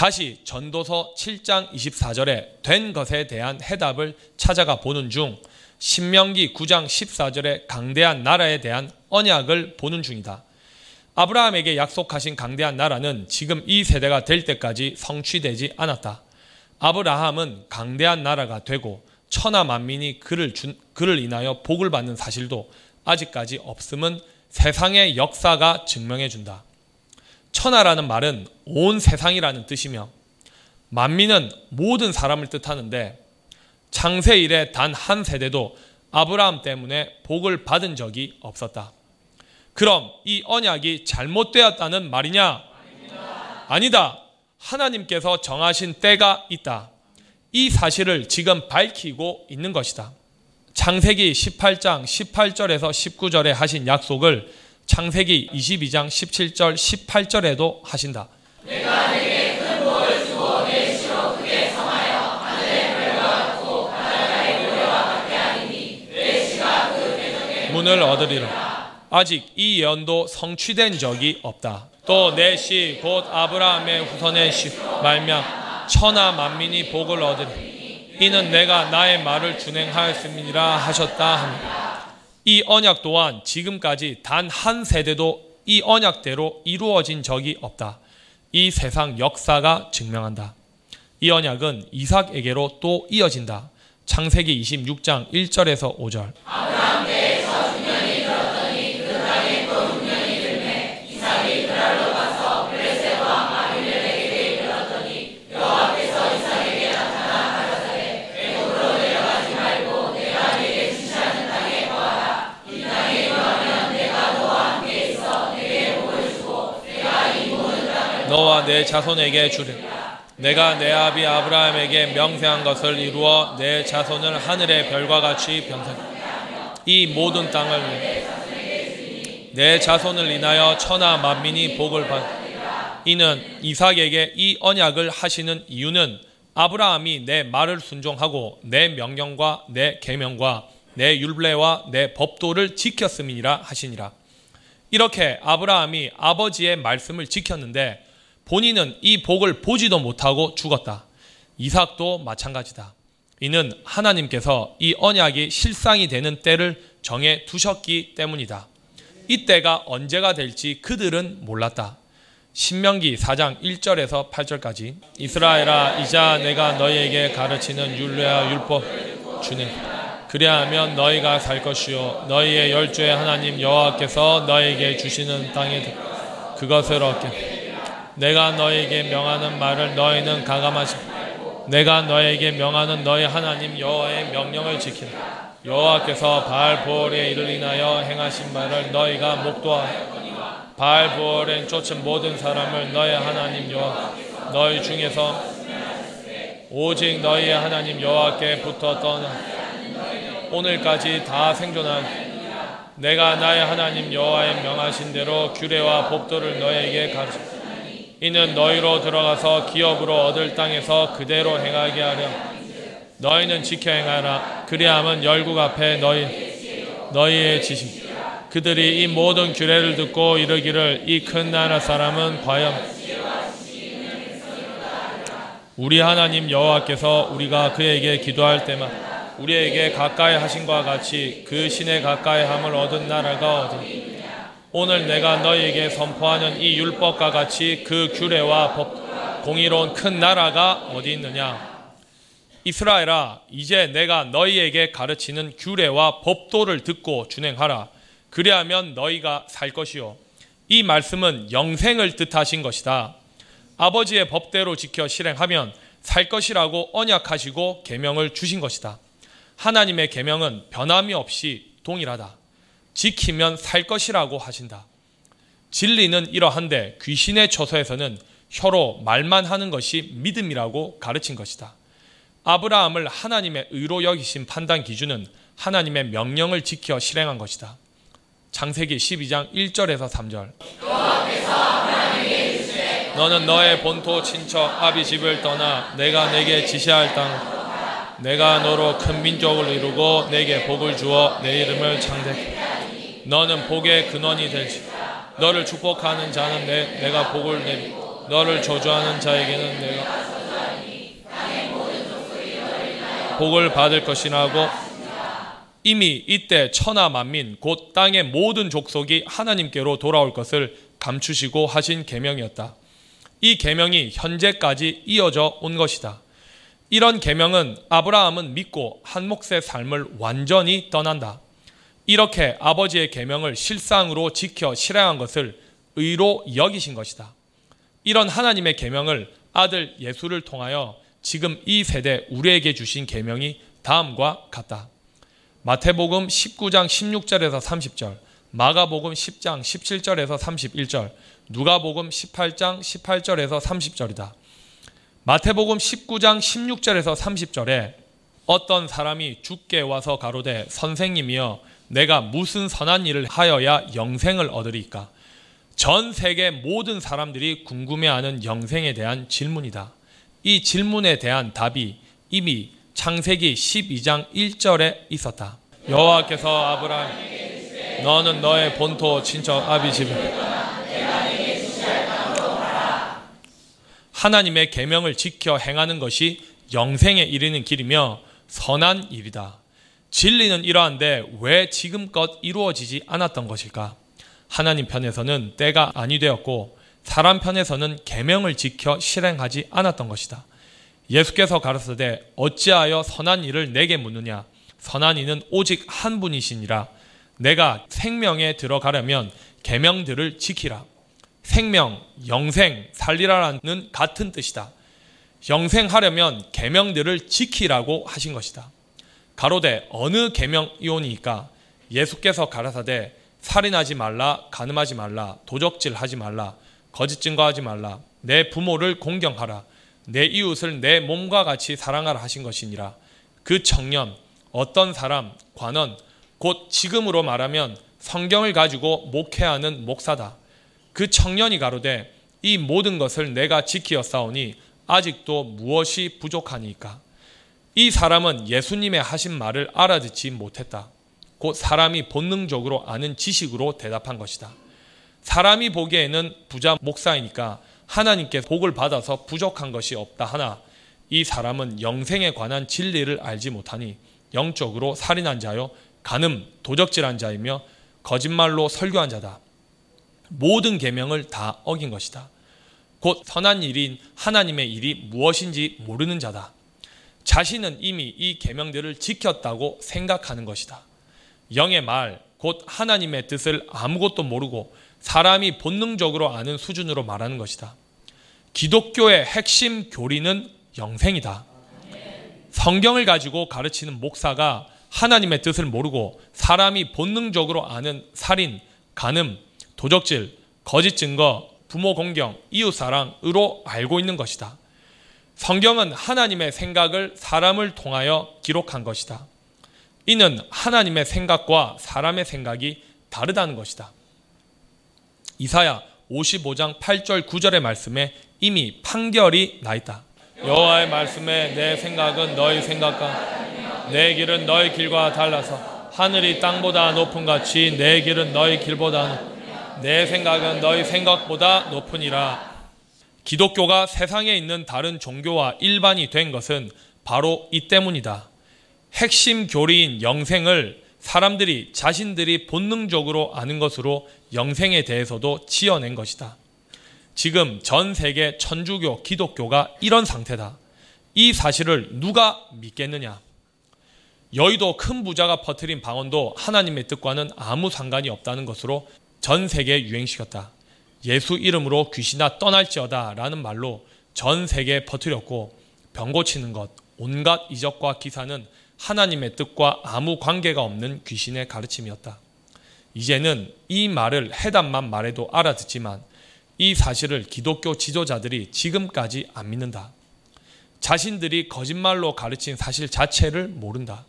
다시 전도서 7장 24절에 된 것에 대한 해답을 찾아가 보는 중 신명기 9장 14절에 강대한 나라에 대한 언약을 보는 중이다. 아브라함에게 약속하신 강대한 나라는 지금 이 세대가 될 때까지 성취되지 않았다. 아브라함은 강대한 나라가 되고 천하 만민이 그를 준, 그를 인하여 복을 받는 사실도 아직까지 없음은 세상의 역사가 증명해 준다. 천하라는 말은 온 세상이라는 뜻이며 만민은 모든 사람을 뜻하는데 창세 이래 단 한 세대도 아브라함 때문에 복을 받은 적이 없었다. 그럼 이 언약이 잘못되었다는 말이냐? 아니다. 하나님께서 정하신 때가 있다. 이 사실을 지금 밝히고 있는 것이다. 창세기 18장 18절에서 19절에 하신 약속을 창세기 22장 17절 18절에도 하신다. 문을 얻으리라. 아직 이 예언도 성취된 적이 없다. 또 내 시 곧 아브라함의 후손의 시 말며 천하 만민이 복을 얻으리. 이는 내가 나의 말을 준행하였음이니라 하셨다 합니다. 이 언약 또한 지금까지 단 한 세대도 이 언약대로 이루어진 적이 없다. 이 세상 역사가 증명한다. 이 언약은 이삭에게로 또 이어진다. 창세기 26장 1절에서 5절. 내 자손에게 주리. 내가 내 아비 아브라함에게 명세한 것을 이루어 내 자손을 하늘의 별과 같이 변성. 이 모든 땅을 내 자손을 인하여 천하 만민이 복을 받. 이는 이삭에게 이 언약을 하시는 이유는 아브라함이 내 말을 순종하고 내 명령과 내 계명과 내 율례와 내 법도를 지켰음이니라 하시니라. 이렇게 아브라함이 아버지의 말씀을 지켰는데 본인은 이 복을 보지도 못하고 죽었다. 이삭도 마찬가지다. 이는 하나님께서 이 언약이 실상이 되는 때를 정해 두셨기 때문이다. 이 때가 언제가 될지 그들은 몰랐다. 신명기 4장 1절에서 8절까지 이스라엘아 이자 내가 너희에게 가르치는 율례와 율법 주님 그리하면 너희가 살 것이요 너희의 열조의 하나님 여호와께서 너희에게 주시는 땅에 그것을 얻게 내가 너에게 명하는 말을 너희는 가감하시 내가 너에게 명하는 너희 하나님 여호와의 명령을 지키라. 여호와께서 바알 보올에 이를 인하여 행하신 말을 너희가 목도하여 바알 보올엔 쫓은 모든 사람을 너희 하나님 여호와 너희 중에서 오직 너희의 하나님 여호와께 떠나 오늘까지 다 생존한 내가 나의 하나님 여호와의 명하신 대로 규례와 법도를 너희에게 가르쳐 이는 너희로 들어가서 기업으로 얻을 땅에서 그대로 행하게 하려. 너희는 지켜 행하라 그리함은 열국 앞에 너희 너희의 지식. 그들이 이 모든 규례를 듣고 이르기를 이 큰 나라 사람은 과연 우리 하나님 여호와께서 우리가 그에게 기도할 때만 우리에게 가까이 하신 것과 같이 그 신의 가까이 함을 얻은 나라가 어디 오늘 내가 너희에게 선포하는 이 율법과 같이 그 규례와 법, 공의로운 큰 나라가 어디 있느냐? 이스라엘아, 이제 내가 너희에게 가르치는 규례와 법도를 듣고 준행하라. 그리하면 너희가 살 것이요. 이 말씀은 영생을 뜻하신 것이다. 아버지의 법대로 지켜 실행하면 살 것이라고 언약하시고 계명을 주신 것이다. 하나님의 계명은 변함이 없이 동일하다. 지키면 살 것이라고 하신다. 진리는 이러한데 귀신의 처소에서는 혀로 말만 하는 것이 믿음이라고 가르친 것이다. 아브라함을 하나님의 의로 여기신 판단 기준은 하나님의 명령을 지켜 실행한 것이다. 창세기 12장 1절에서 3절. 너는 너의 본토 친척 아비 집을 떠나 내가 내게 지시할 땅 내가 너로 큰 민족을 이루고 내게 복을 주어 내 이름을 창대 너는 복의 근원이 될지 너를 축복하는 자는 내, 내가 복을 내리 너를 저주하는 자에게는 내가 복을 받을 것이라고 이미 이때 천하 만민 곧 땅의 모든 족속이 하나님께로 돌아올 것을 감추시고 하신 계명이었다. 이 계명이 현재까지 이어져 온 것이다. 이런 계명은 아브라함은 믿고 한 몫의 삶을 완전히 떠난다. 이렇게 아버지의 계명을 실상으로 지켜 실행한 것을 의로 여기신 것이다. 이런 하나님의 계명을 아들 예수를 통하여 지금 이 세대 우리에게 주신 계명이 다음과 같다. 마태복음 19장 16절에서 30절, 마가복음 10장 17절에서 31절, 누가복음 18장 18절에서 30절이다. 마태복음 19장 16절에서 30절에 어떤 사람이 죽게 와서 가로되 선생님이여 내가 무슨 선한 일을 하여야 영생을 얻으리까? 전 세계 모든 사람들이 궁금해하는 영생에 대한 질문이다. 이 질문에 대한 답이 이미 창세기 12장 1절에 있었다. 여호와께서 아브라함 너는 너의 본토 친척 아비 집을 하나님의 계명을 지켜 행하는 것이 영생에 이르는 길이며 선한 일이다. 진리는 이러한데 왜 지금껏 이루어지지 않았던 것일까? 하나님 편에서는 때가 아니 되었고 사람 편에서는 계명을 지켜 실행하지 않았던 것이다. 예수께서 가르쳐되 어찌하여 선한 일을 내게 묻느냐? 선한 이는 오직 한 분이시니라. 내가 생명에 들어가려면 계명들을 지키라. 생명 영생 살리라라는 같은 뜻이다. 영생하려면 계명들을 지키라고 하신 것이다 가로되 어느 계명이오니까 예수께서 가라사대 살인하지 말라 가늠하지 말라 도적질하지 말라 거짓 증거하지 말라 내 부모를 공경하라 내 이웃을 내 몸과 같이 사랑하라 하신 것이니라. 그 청년, 어떤 사람, 관원, 곧 지금으로 말하면 성경을 가지고 목회하는 목사다. 그 청년이 가로되 이 모든 것을 내가 지키어 싸우니 아직도 무엇이 부족하니까. 이 사람은 예수님의 하신 말을 알아듣지 못했다. 곧 사람이 본능적으로 아는 지식으로 대답한 것이다. 사람이 보기에는 부자 목사이니까 하나님께 복을 받아서 부족한 것이 없다 하나 이 사람은 영생에 관한 진리를 알지 못하니 영적으로 살인한 자요 간음 도적질한 자이며 거짓말로 설교한 자다. 모든 계명을 다 어긴 것이다. 곧 선한 일인 하나님의 일이 무엇인지 모르는 자다. 자신은 이미 이 계명들을 지켰다고 생각하는 것이다. 영의 말, 곧 하나님의 뜻을 아무것도 모르고 사람이 본능적으로 아는 수준으로 말하는 것이다. 기독교의 핵심 교리는 영생이다. 성경을 가지고 가르치는 목사가 하나님의 뜻을 모르고 사람이 본능적으로 아는 살인, 간음, 도적질, 거짓 증거, 부모 공경, 이웃 사랑으로 알고 있는 것이다. 성경은 하나님의 생각을 사람을 통하여 기록한 것이다. 이는 하나님의 생각과 사람의 생각이 다르다는 것이다. 이사야 55장 8절 9절의 말씀에 이미 판결이 나 있다. 여호와의 말씀에 내 생각은 너희 생각과 내 길은 너희 길과 달라서 하늘이 땅보다 높은 같이 내 길은 너희 길보다 내 생각은 너희 생각보다 높으니라. 기독교가 세상에 있는 다른 종교와 일반이 된 것은 바로 이 때문이다. 핵심 교리인 영생을 사람들이 자신들이 본능적으로 아는 것으로 영생에 대해서도 지어낸 것이다. 지금 전 세계 천주교, 기독교가 이런 상태다. 이 사실을 누가 믿겠느냐? 여의도 큰 부자가 퍼뜨린 방언도 하나님의 뜻과는 아무 상관이 없다는 것으로 전 세계에 유행시켰다. 예수 이름으로 귀신아 떠날지어다 라는 말로 전 세계에 퍼뜨렸고 병 고치는 것, 온갖 이적과 기사는 하나님의 뜻과 아무 관계가 없는 귀신의 가르침이었다. 이제는 이 말을 해답만 말해도 알아듣지만 이 사실을 기독교 지도자들이 지금까지 안 믿는다. 자신들이 거짓말로 가르친 사실 자체를 모른다.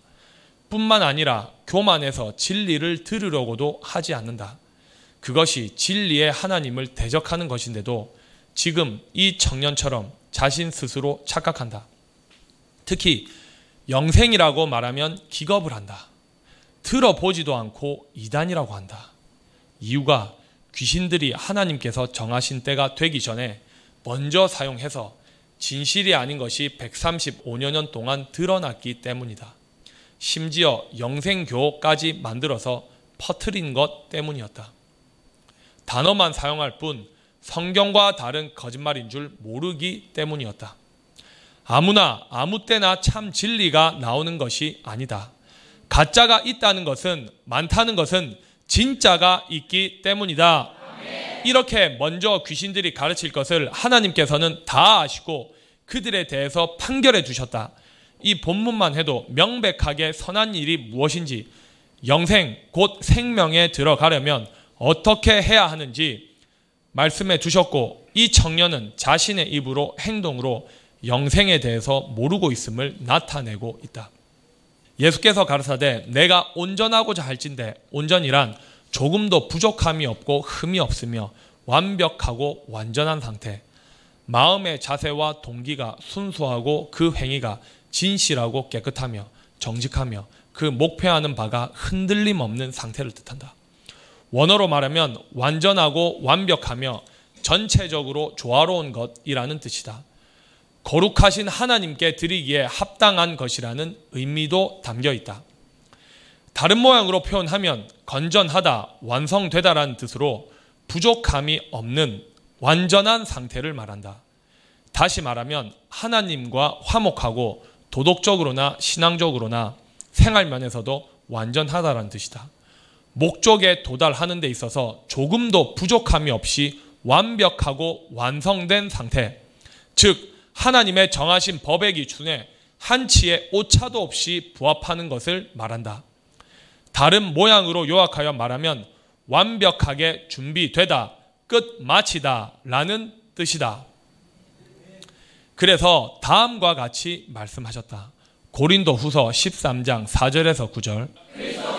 뿐만 아니라 교만해서 진리를 들으려고도 하지 않는다. 그것이 진리의 하나님을 대적하는 것인데도 지금 이 청년처럼 자신 스스로 착각한다. 특히 영생이라고 말하면 기겁을 한다. 들어보지도 않고 이단이라고 한다. 이유가 귀신들이 하나님께서 정하신 때가 되기 전에 먼저 사용해서 진실이 아닌 것이 135여 년 동안 드러났기 때문이다. 심지어 영생교까지 만들어서 퍼트린 것 때문이었다. 단어만 사용할 뿐 성경과 다른 거짓말인 줄 모르기 때문이었다. 아무나 아무 때나 참 진리가 나오는 것이 아니다. 가짜가 있다는 것은 많다는 것은 진짜가 있기 때문이다. 이렇게 먼저 귀신들이 가르칠 것을 하나님께서는 다 아시고 그들에 대해서 판결해 주셨다. 이 본문만 해도 명백하게 선한 일이 무엇인지 영생 곧 생명에 들어가려면 어떻게 해야 하는지 말씀해 주셨고 이 청년은 자신의 입으로 행동으로 영생에 대해서 모르고 있음을 나타내고 있다. 예수께서 가르사되 내가 온전하고자 할진대 온전이란 조금도 부족함이 없고 흠이 없으며 완벽하고 완전한 상태. 마음의 자세와 동기가 순수하고 그 행위가 진실하고 깨끗하며 정직하며 그 목표하는 바가 흔들림 없는 상태를 뜻한다. 원어로 말하면 완전하고 완벽하며 전체적으로 조화로운 것이라는 뜻이다. 거룩하신 하나님께 드리기에 합당한 것이라는 의미도 담겨 있다. 다른 모양으로 표현하면 건전하다, 완성되다라는 뜻으로 부족함이 없는 완전한 상태를 말한다. 다시 말하면 하나님과 화목하고 도덕적으로나 신앙적으로나 생활면에서도 완전하다라는 뜻이다. 목적에 도달하는 데 있어서 조금도 부족함이 없이 완벽하고 완성된 상태. 즉, 하나님의 정하신 법의 기준에 한치의 오차도 없이 부합하는 것을 말한다. 다른 모양으로 요약하여 말하면 완벽하게 준비되다, 끝 마치다 라는 뜻이다. 그래서 다음과 같이 말씀하셨다. 고린도 후서 13장 4절에서 9절.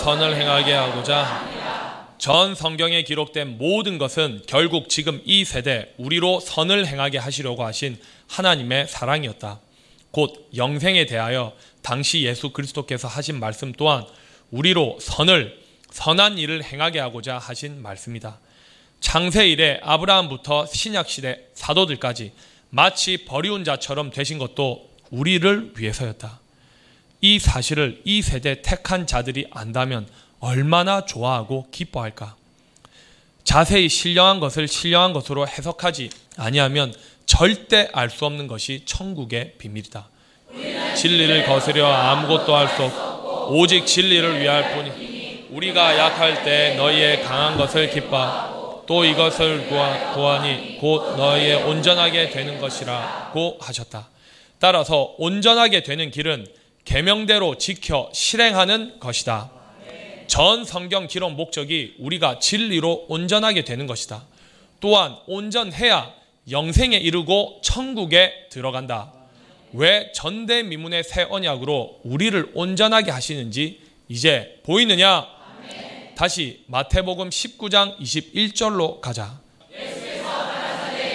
선을 행하게 하고자 전 성경에 기록된 모든 것은 결국 지금 이 세대 우리로 선을 행하게 하시려고 하신 하나님의 사랑이었다. 곧 영생에 대하여 당시 예수 그리스도께서 하신 말씀 또한 우리로 선을 선한 일을 행하게 하고자 하신 말씀이다. 창세 이래 아브라함부터 신약 시대 사도들까지 마치 버리운 자처럼 되신 것도 우리를 위해서였다. 이 사실을 이 세대 택한 자들이 안다면 얼마나 좋아하고 기뻐할까? 자세히 신령한 것을 신령한 것으로 해석하지 아니하면 절대 알 수 없는 것이 천국의 비밀이다. 진리를 거스려 아무것도 할 수 없고 오직 진리를 위할 뿐이 우리가 약할 때 너희의 강한 것을 기뻐 또 이것을 구하 니 곧 너희의 온전하게 되는 것이라고 하셨다. 따라서 온전하게 되는 길은 계명대로 지켜 실행하는 것이다. 전 성경 기록 목적이 우리가 진리로 온전하게 되는 것이다. 또한 온전해야 영생에 이르고 천국에 들어간다. 왜 전대미문의 새 언약으로 우리를 온전하게 하시는지 이제 보이느냐? 다시 마태복음 19장 21절로 가자.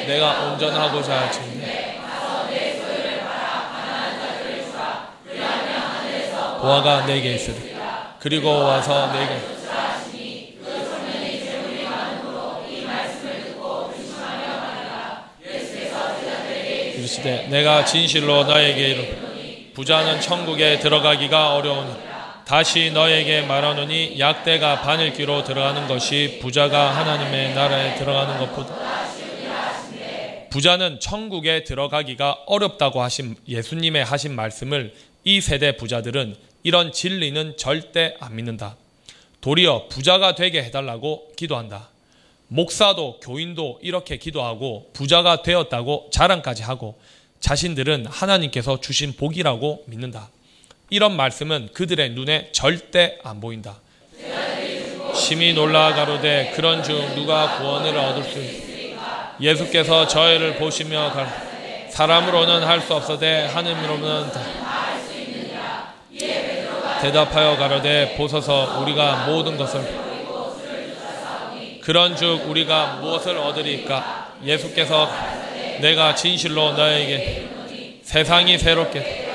내가 온전하고자 하 보아가 내게 있으리 그리고 와서 내게 이르시되 내가 진실로 너에게 이르 부자는 천국에 들어가기가 어려우니 다시 너에게 말하노니 약대가 바늘 귀로 들어가는 것이 부자가 하나님의 나라에 들어가는 것보다. 부자는 천국에 들어가기가 어렵다고 하신 예수님의 하신 말씀을 이 세대 부자들은 이런 진리는 절대 안 믿는다. 도리어 부자가 되게 해달라고 기도한다. 목사도 교인도 이렇게 기도하고 부자가 되었다고 자랑까지 하고 자신들은 하나님께서 주신 복이라고 믿는다. 이런 말씀은 그들의 눈에 절대 안 보인다. 심히 놀라 가로되 그런 중 누가 구원을 얻을 수 있습니까? 예수께서 저희를 보시며 사람으로는 할 수 없어되 하느님으로는 대답하여 가로되 보소서 우리가 모든 것을 그런즉 우리가 무엇을 얻으리까 예수께서 내가 진실로 너에게 세상이 새롭게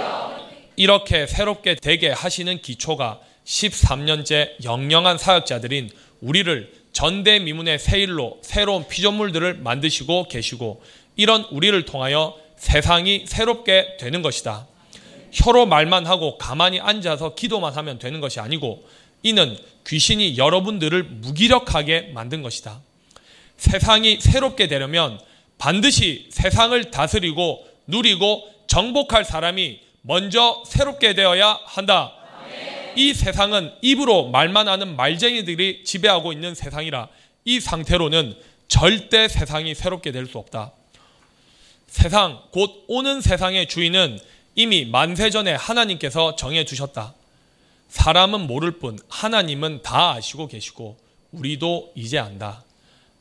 이렇게 새롭게 되게 하시는 기초가 13년째 영영한 사역자들인 우리를 전대미문의 세일로 새로운 피조물들을 만드시고 계시고 이런 우리를 통하여 세상이 새롭게 되는 것이다. 혀로 말만 하고 가만히 앉아서 기도만 하면 되는 것이 아니고 이는 귀신이 여러분들을 무기력하게 만든 것이다. 세상이 새롭게 되려면 반드시 세상을 다스리고 누리고 정복할 사람이 먼저 새롭게 되어야 한다. 이 세상은 입으로 말만 하는 말쟁이들이 지배하고 있는 세상이라 이 상태로는 절대 세상이 새롭게 될 수 없다. 세상, 곧 오는 세상의 주인은 이미 만세 전에 하나님께서 정해 두셨다. 사람은 모를 뿐 하나님은 다 아시고 계시고 우리도 이제 안다.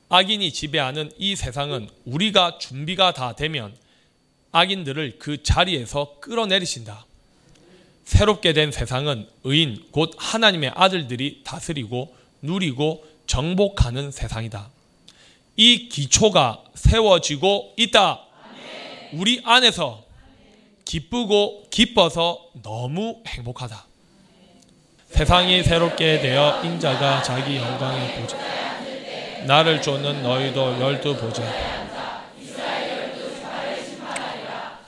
악인이 지배하는 이 세상은 우리가 준비가 다 되면 악인들을 그 자리에서 끌어내리신다. 새롭게 된 세상은 의인 곧 하나님의 아들들이 다스리고 누리고 정복하는 세상이다. 이 기초가 세워지고 있다. 우리 안에서 기쁘고 기뻐서 너무 행복하다. 세상이 새롭게 되어 인자가 자기 영광의 보좌 나를 쫓는 너희도 열두 보좌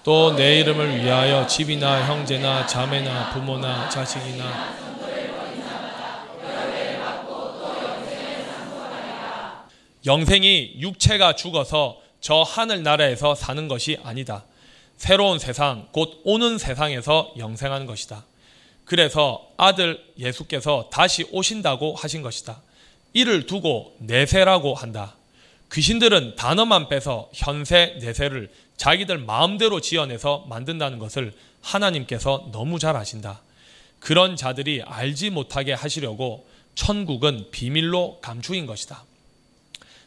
또 내 이름을 위하여 집이나 형제나 자매나 부모나 자식이나 영생이 육체가 죽어서 저 하늘 나라에서 사는 것이 아니다. 새로운 세상, 곧 오는 세상에서 영생하는 것이다. 그래서 아들 예수께서 다시 오신다고 하신 것이다. 이를 두고 내세라고 한다. 귀신들은 단어만 빼서 현세, 내세를 자기들 마음대로 지어내서 만든다는 것을 하나님께서 너무 잘 아신다. 그런 자들이 알지 못하게 하시려고 천국은 비밀로 감추인 것이다.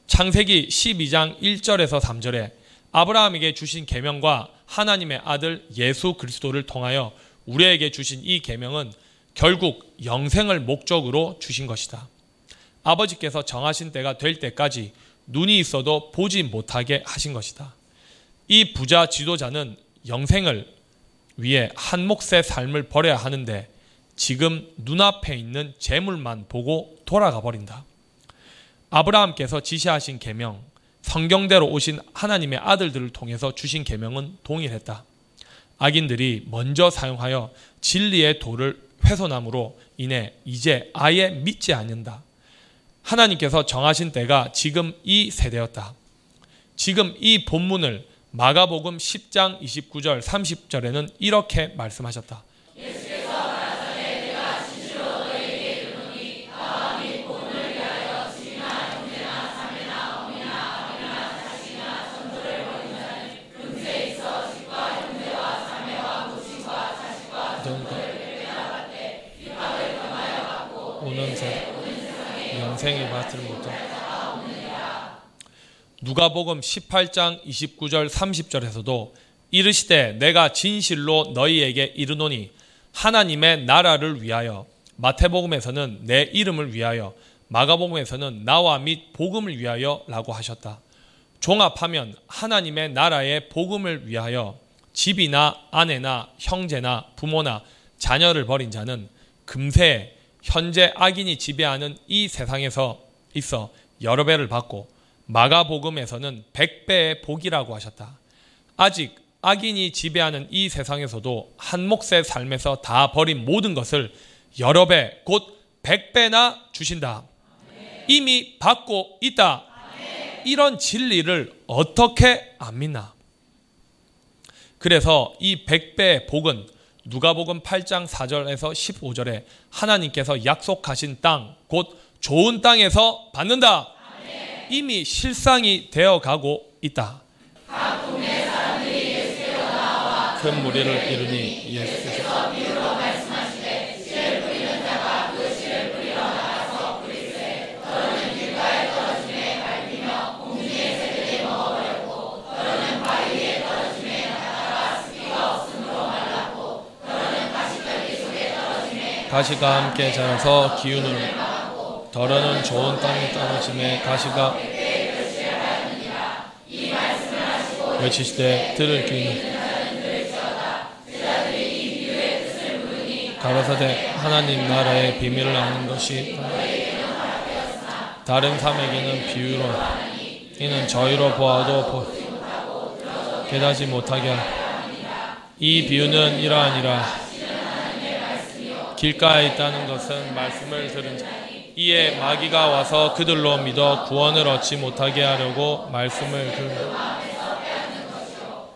창세기 12장 1절에서 3절에 아브라함에게 주신 계명과 하나님의 아들 예수 그리스도를 통하여 우리에게 주신 이 계명은 결국 영생을 목적으로 주신 것이다. 아버지께서 정하신 때가 될 때까지 눈이 있어도 보지 못하게 하신 것이다. 이 부자 지도자는 영생을 위해 한 몫의 삶을 버려야 하는데 지금 눈앞에 있는 재물만 보고 돌아가 버린다. 아브라함께서 지시하신 계명, 성경대로 오신 하나님의 아들들을 통해서 주신 계명은 동일했다. 악인들이 먼저 사용하여 진리의 도를 훼손함으로 인해 이제 아예 믿지 않는다. 하나님께서 정하신 때가 지금 이 세대였다. 지금 이 본문을 마가복음 10장 29절 30절에는 이렇게 말씀하셨다. 영생의 밭을 못하 누가복음 18장 29절 30절에서도 이르시되 내가 진실로 너희에게 이르노니 하나님의 나라를 위하여 마태복음에서는 내 이름을 위하여 마가복음에서는 나와 및 복음을 위하여라고 하셨다. 종합하면 하나님의 나라의 복음을 위하여 집이나 아내나 형제나 부모나 자녀를 버린 자는 금세 현재 악인이 지배하는 이 세상에서 있어 여러 배를 받고 마가복음에서는 백배의 복이라고 하셨다. 아직 악인이 지배하는 이 세상에서도 한 몫의 삶에서 다 버린 모든 것을 여러 배, 곧 백배나 주신다. 이미 받고 있다. 이런 진리를 어떻게 안 믿나? 그래서 이 백배의 복은 누가복음 8장 4절에서 15절에 하나님께서 약속하신 땅, 곧 좋은 땅에서 받는다. 이미 실상이 되어 가고 있다. 큰 무리를 이루니 예수 가시가 함께 자라서 기운을 덜어는 좋은 땅에 떨어짐에 가시가 외치시되 들을 귀는 가라사대 하나님 나라의 비밀을 아는 것이 다른 사람에게는 비유로 이는 저희로 보아도 보, 깨닫지 못하게 이 비유는 이러하니라 길가에 있다는 것은 말씀을 들은 자 이에 마귀가 와서 그들로 믿어 구원을 얻지 못하게 하려고 말씀을 그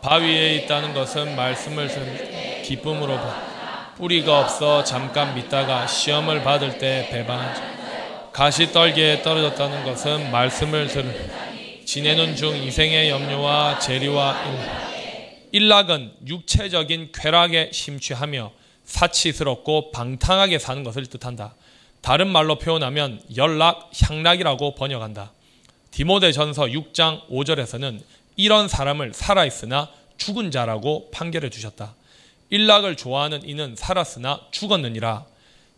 바위에 있다는 것은 말씀을 들은 기쁨으로 봐 뿌리가 없어 잠깐 믿다가 시험을 받을 때 배반한 자 가시 떨기에 떨어졌다는 것은 말씀을 들은 지내는 중 이생의 염려와 재리와 일. 일락은 육체적인 쾌락에 심취하며 사치스럽고 방탕하게 사는 것을 뜻한다. 다른 말로 표현하면 연락, 향락이라고 번역한다. 디모데전서 6장 5절에서는 이런 사람을 살아있으나 죽은 자라고 판결해 주셨다. 일락을 좋아하는 이는 살았으나 죽었느니라.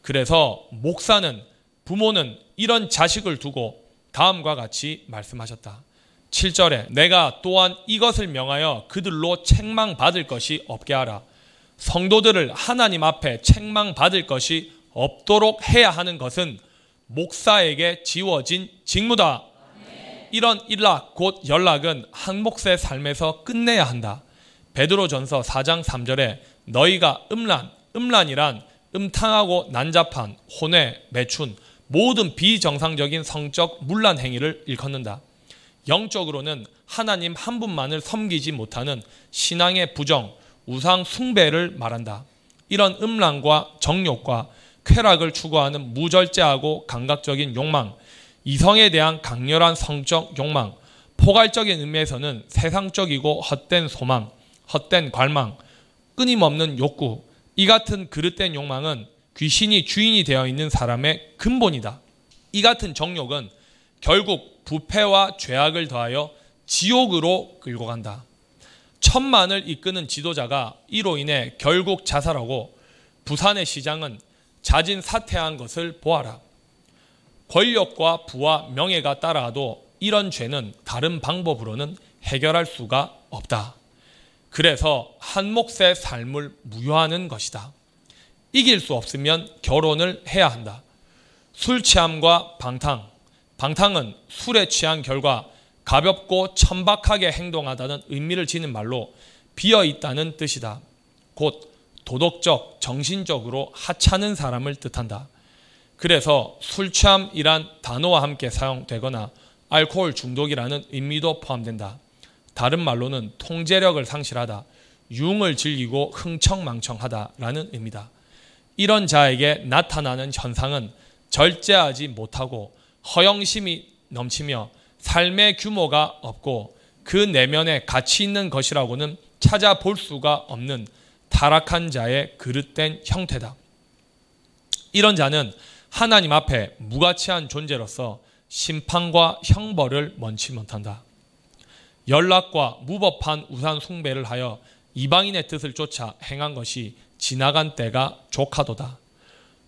그래서 목사는 부모는 이런 자식을 두고 다음과 같이 말씀하셨다. 7절에 내가 또한 이것을 명하여 그들로 책망받을 것이 없게 하라. 성도들을 하나님 앞에 책망받을 것이 없도록 해야 하는 것은 목사에게 지워진 직무다. 이런 일락 곧 연락은 한 목사의 삶에서 끝내야 한다. 베드로전서 4장 3절에 너희가 음란, 음란이란 음탕하고 난잡한 혼외, 매춘 모든 비정상적인 성적 문란 행위를 일컫는다. 영적으로는 하나님 한 분만을 섬기지 못하는 신앙의 부정, 우상 숭배를 말한다. 이런 음란과 정욕과 쾌락을 추구하는 무절제하고 감각적인 욕망, 이성에 대한 강렬한 성적 욕망, 포괄적인 의미에서는 세상적이고 헛된 소망, 헛된 관망, 끊임없는 욕구, 이 같은 그릇된 욕망은 귀신이 주인이 되어 있는 사람의 근본이다. 이 같은 정욕은 결국 부패와 죄악을 더하여 지옥으로 끌고 간다. 천만을 이끄는 지도자가 이로 인해 결국 자살하고 부산의 시장은 자진 사퇴한 것을 보아라. 권력과 부와 명예가 따라도 이런 죄는 다른 방법으로는 해결할 수가 없다. 그래서 한 몫의 삶을 무효하는 것이다. 이길 수 없으면 결혼을 해야 한다. 술 취함과 방탕. 방탕은 술에 취한 결과 가볍고 천박하게 행동하다는 의미를 지닌 말로 비어 있다는 뜻이다. 곧 도덕적, 정신적으로 하찮은 사람을 뜻한다. 그래서 술 취함이란 단어와 함께 사용되거나 알코올 중독이라는 의미도 포함된다. 다른 말로는 통제력을 상실하다, 유흥을 즐기고 흥청망청하다라는 의미다. 이런 자에게 나타나는 현상은 절제하지 못하고 허영심이 넘치며 삶의 규모가 없고 그 내면에 가치 있는 것이라고는 찾아볼 수가 없는 타락한 자의 그릇된 형태다. 이런 자는 하나님 앞에 무가치한 존재로서 심판과 형벌을 먼치 못한다. 연락과 무법한 우산 숭배를 하여 이방인의 뜻을 쫓아 행한 것이 지나간 때가 조카도다.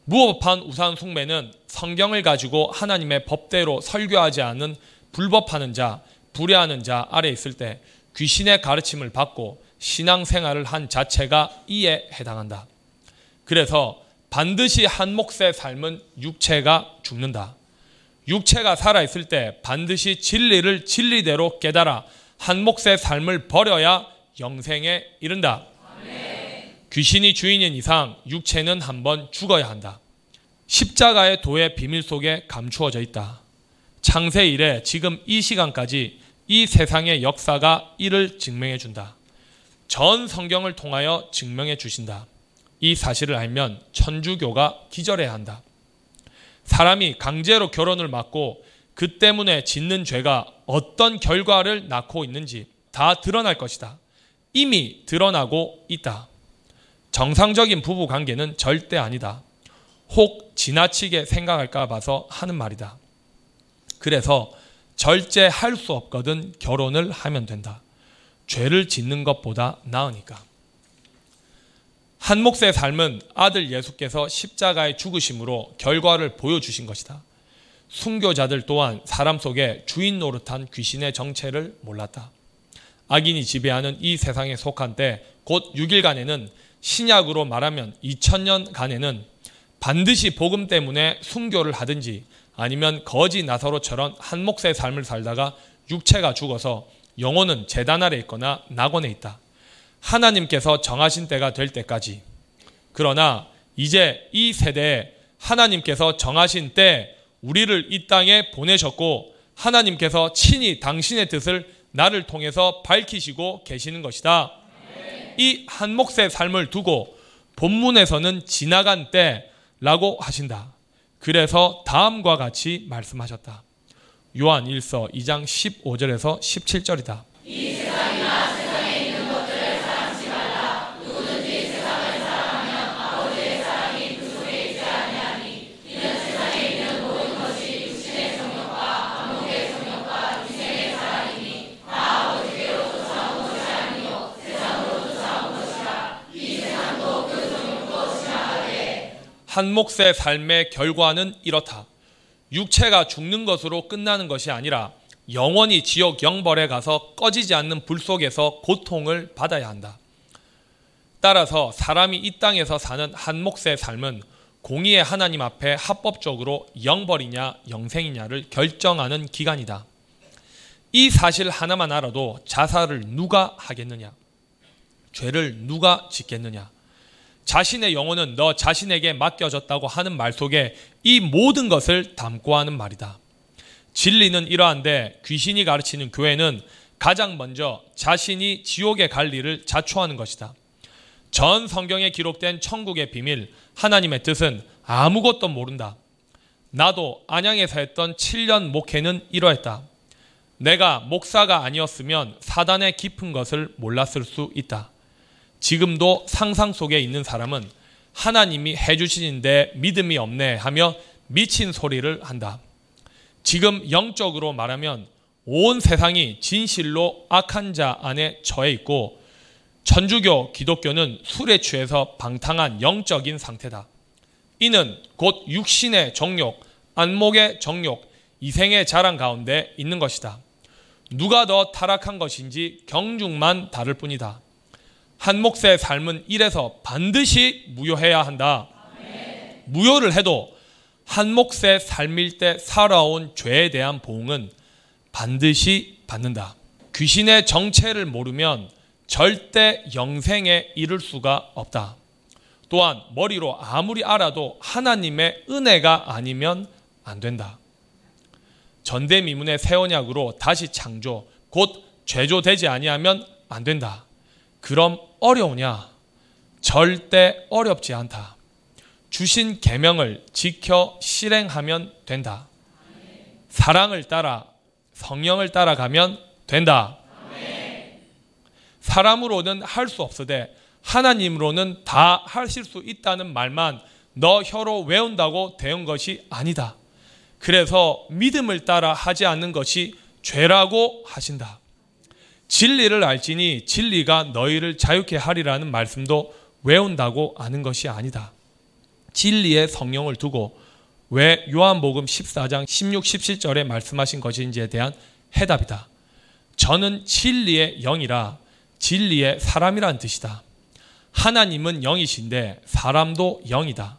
무법한 우산 숭배는 성경을 가지고 하나님의 법대로 설교하지 않은 불법하는 자, 불의하는 자 아래 있을 때 귀신의 가르침을 받고 신앙생활을 한 자체가 이에 해당한다. 그래서 반드시 한 몫의 삶은 육체가 죽는다. 육체가 살아있을 때 반드시 진리를 진리대로 깨달아 한 몫의 삶을 버려야 영생에 이른다. 귀신이 주인인 이상 육체는 한번 죽어야 한다. 십자가의 도의 비밀 속에 감추어져 있다. 창세 이래 지금 이 시간까지 이 세상의 역사가 이를 증명해 준다. 전 성경을 통하여 증명해 주신다. 이 사실을 알면 천주교가 기절해야 한다. 사람이 강제로 결혼을 막고 그 때문에 짓는 죄가 어떤 결과를 낳고 있는지 다 드러날 것이다. 이미 드러나고 있다. 정상적인 부부 관계는 절대 아니다. 혹 지나치게 생각할까 봐서 하는 말이다. 그래서 절제할 수 없거든 결혼을 하면 된다. 죄를 짓는 것보다 나으니까. 한 몫의 삶은 아들 예수께서 십자가의 죽으심으로 결과를 보여주신 것이다. 순교자들 또한 사람 속에 주인 노릇한 귀신의 정체를 몰랐다. 악인이 지배하는 이 세상에 속한 때 곧 6일간에는 신약으로 말하면 2000년간에는 반드시 복음 때문에 순교를 하든지 아니면 거지 나사로처럼 한 몫의 삶을 살다가 육체가 죽어서 영혼은 재단 아래 있거나 낙원에 있다. 하나님께서 정하신 때가 될 때까지. 그러나 이제 이 세대에 하나님께서 정하신 때 우리를 이 땅에 보내셨고 하나님께서 친히 당신의 뜻을 나를 통해서 밝히시고 계시는 것이다. 이 한 몫의 삶을 두고 본문에서는 지나간 때라고 하신다. 그래서 다음과 같이 말씀하셨다. 요한 1서 2장 15절에서 17절이다. 한 몫의 삶의 결과는 이렇다. 육체가 죽는 것으로 끝나는 것이 아니라 영원히 지옥 영벌에 가서 꺼지지 않는 불 속에서 고통을 받아야 한다. 따라서 사람이 이 땅에서 사는 한 몫의 삶은 공의의 하나님 앞에 합법적으로 영벌이냐 영생이냐를 결정하는 기간이다. 이 사실 하나만 알아도 자살을 누가 하겠느냐? 죄를 누가 짓겠느냐? 자신의 영혼은 너 자신에게 맡겨졌다고 하는 말 속에 이 모든 것을 담고 하는 말이다. 진리는 이러한데 귀신이 가르치는 교회는 가장 먼저 자신이 지옥에 갈 일을 자초하는 것이다. 전 성경에 기록된 천국의 비밀, 하나님의 뜻은 아무것도 모른다. 나도 안양에서 했던 7년 목회는 이러했다. 내가 목사가 아니었으면 사단의 깊은 것을 몰랐을 수 있다. 지금도 상상 속에 있는 사람은 하나님이 해주시는데 믿음이 없네 하며 미친 소리를 한다. 지금 영적으로 말하면 온 세상이 진실로 악한 자 안에 처해 있고 천주교, 기독교는 술에 취해서 방탕한 영적인 상태다. 이는 곧 육신의 정욕, 안목의 정욕, 이생의 자랑 가운데 있는 것이다. 누가 더 타락한 것인지 경중만 다를 뿐이다. 한 몫의 삶은 이래서 반드시 무효해야 한다. 무효를 해도 한 몫의 삶일 때 살아온 죄에 대한 보응은 반드시 받는다. 귀신의 정체를 모르면 절대 영생에 이를 수가 없다. 또한 머리로 아무리 알아도 하나님의 은혜가 아니면 안 된다. 전대미문의 새 언약으로 다시 창조 곧 죄조되지 아니하면 안 된다. 그럼 어려우냐? 절대 어렵지 않다. 주신 계명을 지켜 실행하면 된다. 사랑을 따라 성령을 따라가면 된다. 사람으로는 할 수 없으되 하나님으로는 다 하실 수 있다는 말만 너 혀로 외운다고 되는 것이 아니다. 그래서 믿음을 따라 하지 않는 것이 죄라고 하신다. 진리를 알지니 진리가 너희를 자유케 하리라는 말씀도 외운다고 아는 것이 아니다. 진리의 성령을 두고 왜 요한복음 14장 16, 17절에 말씀하신 것인지에 대한 해답이다. 저는 진리의 영이라 진리의 사람이란 뜻이다. 하나님은 영이신데 사람도 영이다.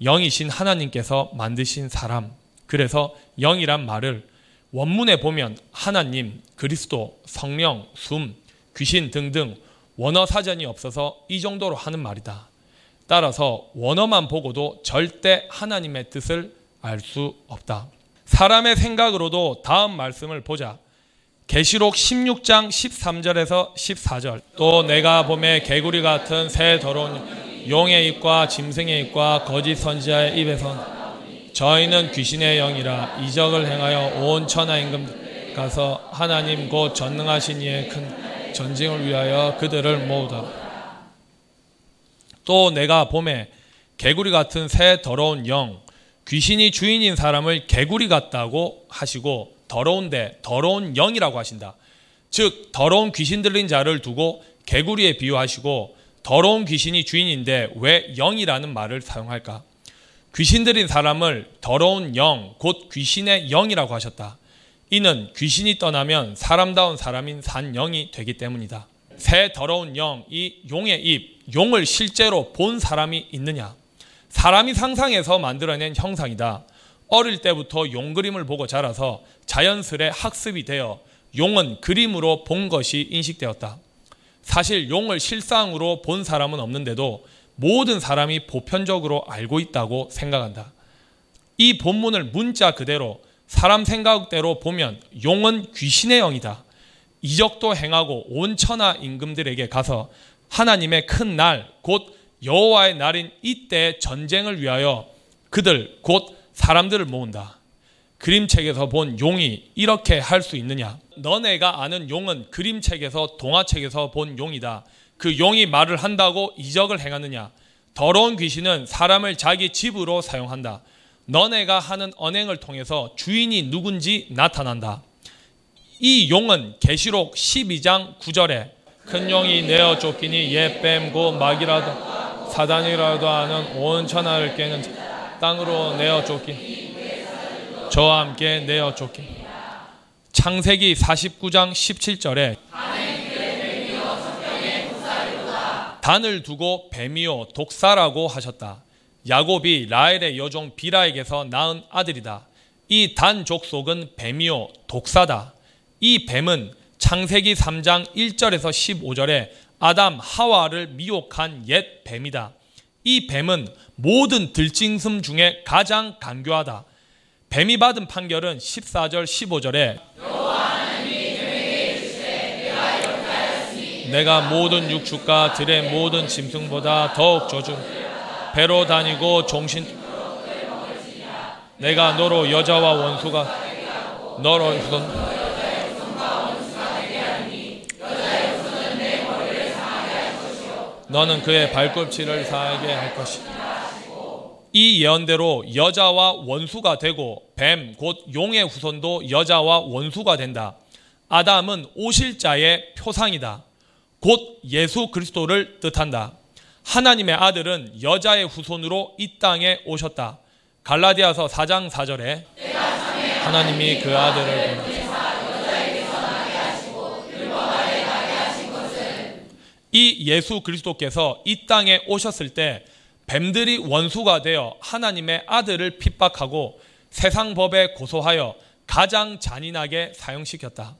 영이신 하나님께서 만드신 사람. 그래서 영이란 말을 원문에 보면 하나님, 그리스도, 성령, 숨, 귀신 등등 원어 사전이 없어서 이 정도로 하는 말이다. 따라서 원어만 보고도 절대 하나님의 뜻을 알 수 없다. 사람의 생각으로도 다음 말씀을 보자. 계시록 16장 13절에서 14절. 또 내가 봄에 개구리 같은 새 더러운 용의 입과 짐승의 입과 거짓 선지자의 입에서 저희는 귀신의 영이라 이적을 행하여 온 천하 임금 가서 하나님 곧 전능하신 이의 큰 전쟁을 위하여 그들을 모으다. 또 내가 봄에 개구리 같은 새 더러운 영, 귀신이 주인인 사람을 개구리 같다고 하시고 더러운데 더러운 영이라고 하신다. 즉 더러운 귀신 들린 자를 두고 개구리에 비유하시고 더러운 귀신이 주인인데 왜 영이라는 말을 사용할까? 귀신 들인 사람을 더러운 영, 곧 귀신의 영이라고 하셨다. 이는 귀신이 떠나면 사람다운 사람인 산 영이 되기 때문이다. 새 더러운 영, 이 용의 입, 용을 실제로 본 사람이 있느냐? 사람이 상상해서 만들어낸 형상이다. 어릴 때부터 용 그림을 보고 자라서 자연스레 학습이 되어 용은 그림으로 본 것이 인식되었다. 사실 용을 실상으로 본 사람은 없는데도 모든 사람이 보편적으로 알고 있다고 생각한다. 이 본문을 문자 그대로 사람 생각대로 보면 용은 귀신의 영이다. 이적도 행하고 온 천하 임금들에게 가서 하나님의 큰 날, 곧 여호와의 날인 이때 전쟁을 위하여 그들 곧 사람들을 모은다. 그림책에서 본 용이 이렇게 할 수 있느냐? 너네가 아는 용은 그림책에서 동화책에서 본 용이다. 그 용이 말을 한다고 이적을 행하느냐? 더러운 귀신은 사람을 자기 집으로 사용한다. 너네가 하는 언행을 통해서 주인이 누군지 나타난다. 이 용은 계시록 12장 9절에 큰 용이 내어 쫓기니 옛 뱀고 막이라도 사단이라도 하는 온 천하를 깨는 땅으로 내어 쫓기 저와 함께 내어 쫓기 창세기 49장 17절에 단을 두고 뱀이요 독사라고 하셨다. 야곱이 라헬의 여종 비라에게서 낳은 아들이다. 이 단 족속은 뱀이요 독사다. 이 뱀은 창세기 3장 1절에서 15절에 아담 하와를 미혹한 옛 뱀이다. 이 뱀은 모든 들짐승 중에 가장 간교하다. 뱀이 받은 판결은 14절 15절에 내가 모든 육축과 들의 모든 짐승보다 더욱 저주 배로 다니고 종신 내가 너로 여자와 원수가 너로 우선 너는 그의 발꿈치를 상하게 할 것이다. 이 예언대로 여자와 원수가 되고 뱀, 곧 용의 후손도 여자와 원수가 된다. 아담은 오실 자의 표상이다. 곧 예수 그리스도를 뜻한다. 하나님의 아들은 여자의 후손으로 이 땅에 오셨다. 갈라디아서 4장 4절에 하나님이 그 아들을 이 예수 그리스도께서 이 땅에 오셨을 때 뱀들이 원수가 되어 하나님의 아들을 핍박하고 세상 법에 고소하여 가장 잔인하게 사용시켰다.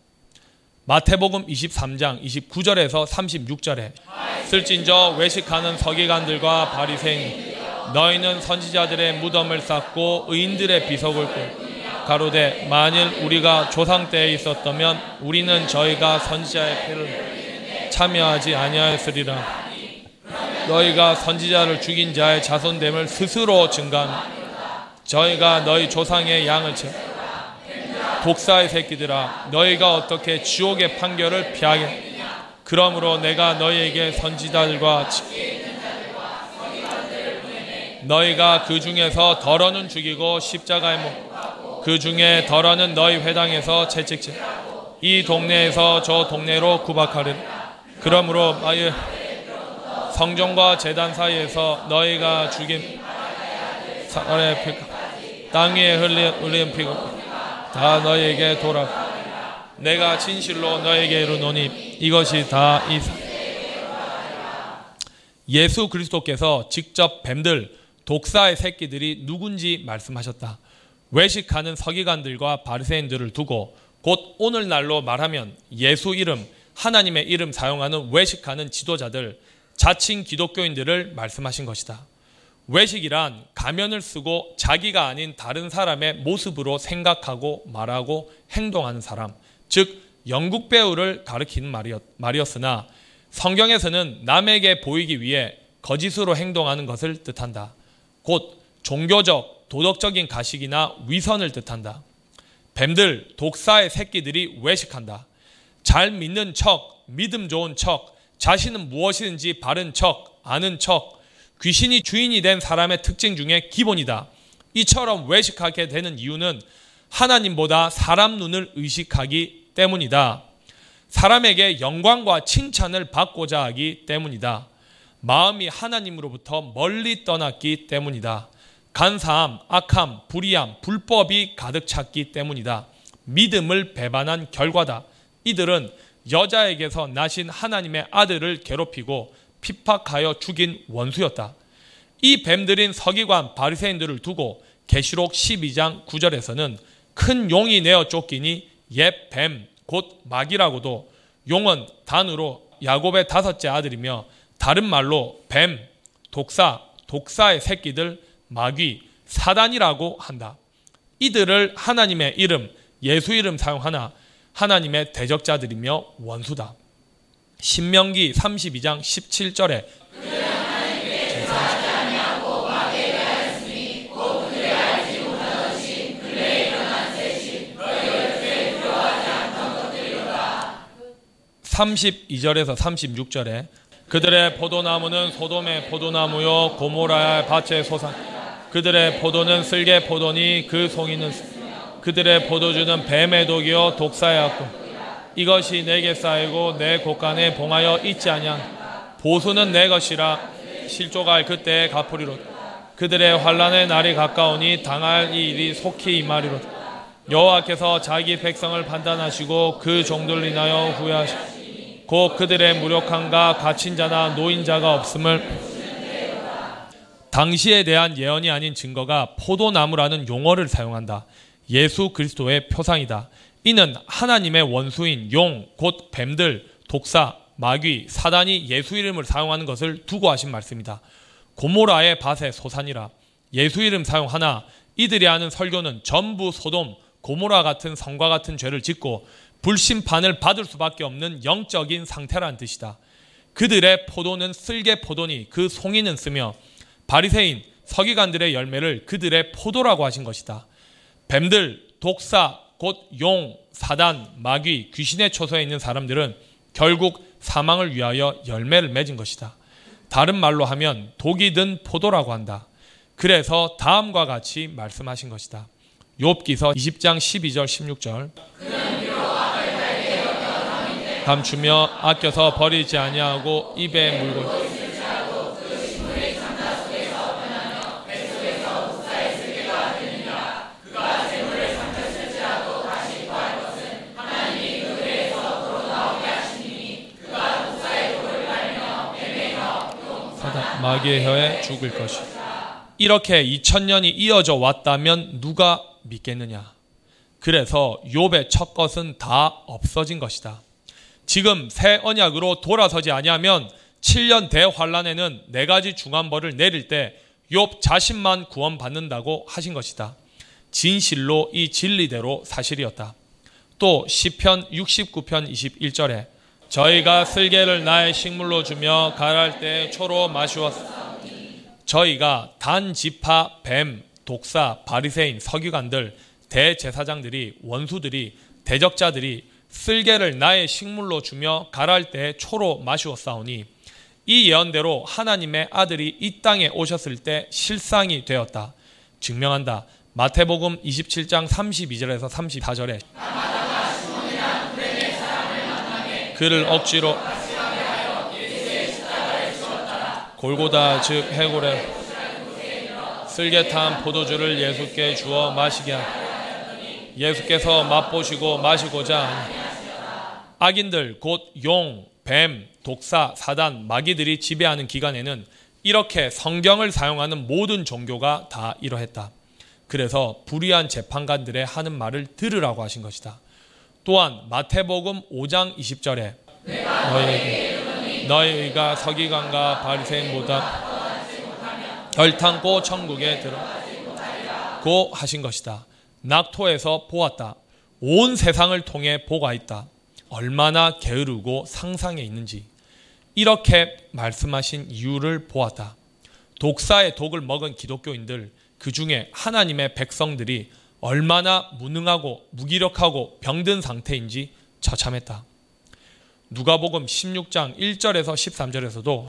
마태복음 23장 29절에서 36절에 쓸진저 외식하는 서기관들과 바리새인 너희는 선지자들의 무덤을 쌓고 의인들의 비석을 ቁ 가로되 만일 우리가 조상 때에 있었다면 우리는 저희가 선지자의 피를 참여하지 아니하였으리라. 너희가 선지자를 죽인 자의 자손됨을 스스로 증가하며 저희가 너희 조상의 양을 채 독사의 새끼들아 너희가 어떻게 지옥의 판결을 피하게? 그러므로 내가 너희에게 선지자들과 너희가 그 중에서 덜어는 죽이고 십자가에 못 그 중에 덜어는 너희 회당에서 채찍질 이 동네에서 저 동네로 구박하리 그러므로 아예 성전과 재단 사이에서 너희가 죽인 사람의 피, 땅 위에 흘린 피고 다 너에게 돌아 내가 진실로 너에게 이르노니 이것이 다 이사 예수 그리스도께서 직접 뱀들 독사의 새끼들이 누군지 말씀하셨다. 외식하는 서기관들과 바리새인들을 두고 곧 오늘날로 말하면 예수 이름 하나님의 이름 사용하는 외식하는 지도자들 자칭 기독교인들을 말씀하신 것이다. 외식이란 가면을 쓰고 자기가 아닌 다른 사람의 모습으로 생각하고 말하고 행동하는 사람, 즉 영국 배우를 가리키는 말이었, 으나 성경에서는 남에게 보이기 위해 거짓으로 행동하는 것을 뜻한다. 곧 종교적, 도덕적인 가식이나 위선을 뜻한다. 뱀들, 독사의 새끼들이 외식한다. 잘 믿는 척 믿음 좋은 척, 자신은 무엇이든지 바른 척, 아는 척, 귀신이 주인이 된 사람의 특징 중에 기본이다. 이처럼 외식하게 되는 이유는 하나님보다 사람 눈을 의식하기 때문이다. 사람에게 영광과 칭찬을 받고자 하기 때문이다. 마음이 하나님으로부터 멀리 떠났기 때문이다. 간사함, 악함, 불의함, 불법이 가득 찼기 때문이다. 믿음을 배반한 결과다. 이들은 여자에게서 나신 하나님의 아들을 괴롭히고 핍박하여 죽인 원수였다. 이 뱀들인 서기관 바리새인들을 두고 계시록 12장 9절에서는 큰 용이 내어 쫓기니 옛 뱀, 곧 마귀라고도 용은 단으로 야곱의 다섯째 아들이며 다른 말로 뱀, 독사, 독사의 새끼들, 마귀, 사단이라고 한다. 이들을 하나님의 이름, 예수 이름 사용하나 하나님의 대적자들이며 원수다. 신명기 32장 17절에 (32절에서) (36절에) 그들의 포도나무는 소돔의 포도나무요 고모라의 밭의 소산. 그들의 포도는 쓸개 포도니 그 송이는 그들의 포도주는 뱀의 독이요 독사의 악고 이것이 내게 쌓이고 내 곳간에 봉하여 있지 아니한 보수는 내 것이라 실족할 그때에 갚으리로 그들의 환란의 날이 가까우니 당할 이 일이 속히 임하리로 여호와께서 자기 백성을 판단하시고 그 종들 인하여 후회하시고 곧 그들의 무력함과 갇힌 자나 노인자가 없음을 당시에 대한 예언이 아닌 증거가 포도나무라는 용어를 사용한다. 예수 그리스도의 표상이다. 이는 하나님의 원수인 용, 곧 뱀들, 독사, 마귀, 사단이 예수 이름을 사용하는 것을 두고 하신 말씀이다. 고모라의 밭의 소산이라 예수 이름 사용하나 이들이 하는 설교는 전부 소돔, 고모라 같은 성과 같은 죄를 짓고 불심판을 받을 수밖에 없는 영적인 상태란 뜻이다. 그들의 포도는 쓸개 포도니 그 송이는 쓰며 바리새인 서기관들의 열매를 그들의 포도라고 하신 것이다. 뱀들, 독사, 곧 용, 사단, 마귀, 귀신의 초소에 있는 사람들은 결국 사망을 위하여 열매를 맺은 것이다. 다른 말로 하면 독이 든 포도라고 한다. 그래서 다음과 같이 말씀하신 것이다. 욥기서 20장 12절 16절 감추며 아껴서 버리지 아니하고 입에 물고 마귀의 혀에 죽을 것이. 이렇게 2000년이 이어져 왔다면 누가 믿겠느냐? 그래서 욥의 첫 것은 다 없어진 것이다. 지금 새 언약으로 돌아서지 아니하면 7년 대환란에는 네 가지 중한 벌을 내릴 때 욥 자신만 구원받는다고 하신 것이다. 진실로 이 진리대로 사실이었다. 또 시편 69편 21절에 저희가 쓸개를 나의 식물로 주며 가랄 때 초로 마시었 저희가 단 지파 뱀 독사 바리새인 서기관들 대제사장들이 원수들이 대적자들이 쓸개를 나의 식물로 주며 가랄 때 초로 마시었사오니 이 예언대로 하나님의 아들이 이 땅에 오셨을 때 실상이 되었다. 증명한다. 마태복음 27장 32절에서 34절에 그를 억지로 골고다 즉 해골에 쓸개 탄 포도주를 예수께 주어 마시게 하니 예수께서 맛보시고 마시고자 악인들 곧 용, 뱀, 독사, 사단, 마귀들이 지배하는 기간에는 이렇게 성경을 사용하는 모든 종교가 다 이러했다. 그래서 불의한 재판관들의 하는 말을 들으라고 하신 것이다. 또한 마태복음 5장 20절에 너희에게 너희 의가 서기관과 바리새인보다 덜탄고 천국에 들어고 하신 것이다. 낙토에서 보았다. 온 세상을 통해 보가 있다. 얼마나 게으르고 상상에 있는지 이렇게 말씀하신 이유를 보았다. 독사의 독을 먹은 기독교인들 그 중에 하나님의 백성들이 얼마나 무능하고 무기력하고 병든 상태인지 처참했다. 누가복음 16장 1절에서 13절에서도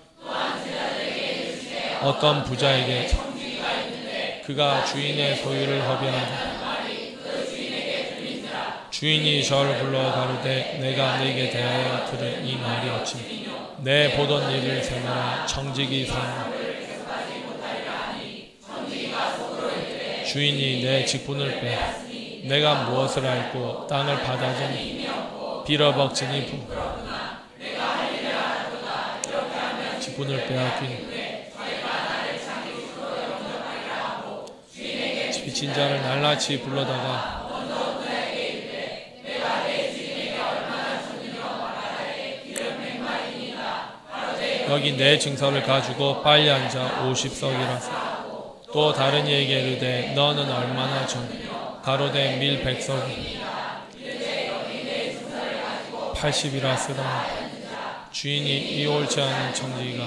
어떤 부자에게 그가 주인의 소유를 허비하고 주인이 저를 불러 가로되 내가 네게 대하여 들은 이 말이 어찌. 내 보던 일을 생각하 청직이 상 주인이 내 직분을 빼. 내가 무엇을 알고 땅을 받아주니? 빌어벅지니? 부 직분을 빼앗긴 빚진 자를 날라치 불러다가 여기 내 증서를 가지고 빨리 앉아 50석이라서 또 다른 이에게 이르되 너는 얼마나 좀 가로되 밀 백석 80이라 쓰라. 주인이 이 옳지 않은 청지가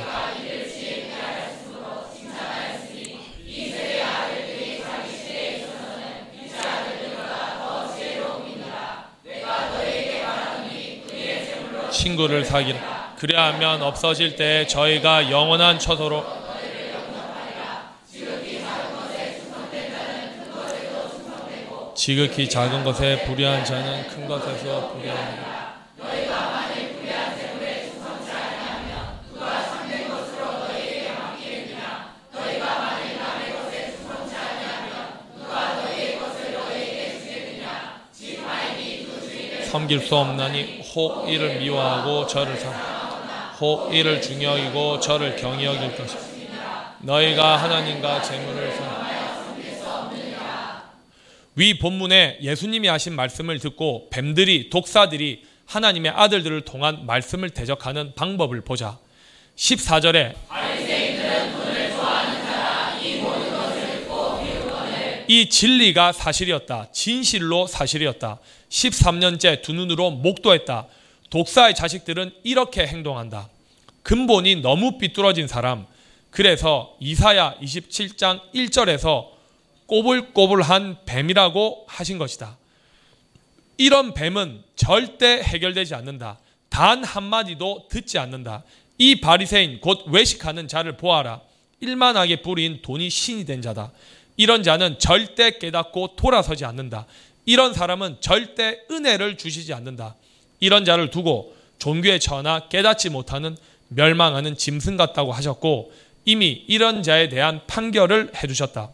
친구를 사기라. 그래야하면 없어질 때 저희가 영원한 처소로 지극히 작은 것에 불의한 자는 큰 것에서 불의하니 섬길 수 없나니 혹 이를 미워하고 저를 삼혹 이를 중여이고 저를 경히 여길 것이다. 너희가 하나님과 재물을 삼 위 본문에 예수님이 하신 말씀을 듣고 뱀들이 독사들이 하나님의 아들들을 통한 말씀을 대적하는 방법을 보자 14절에 이 진리가 사실이었다. 진실로 사실이었다. 13년째 두 눈으로 목도했다. 독사의 자식들은 이렇게 행동한다. 근본이 너무 삐뚤어진 사람. 그래서 이사야 27장 1절에서 꼬불꼬불한 뱀이라고 하신 것이다. 이런 뱀은 절대 해결되지 않는다. 단 한마디도 듣지 않는다. 이 바리새인 곧 외식하는 자를 보아라. 일만하게 뿌린 돈이 신이 된 자다. 이런 자는 절대 깨닫고 돌아서지 않는다. 이런 사람은 절대 은혜를 주시지 않는다. 이런 자를 두고 종교에 처하나 깨닫지 못하는 멸망하는 짐승 같다고 하셨고 이미 이런 자에 대한 판결을 해두셨다.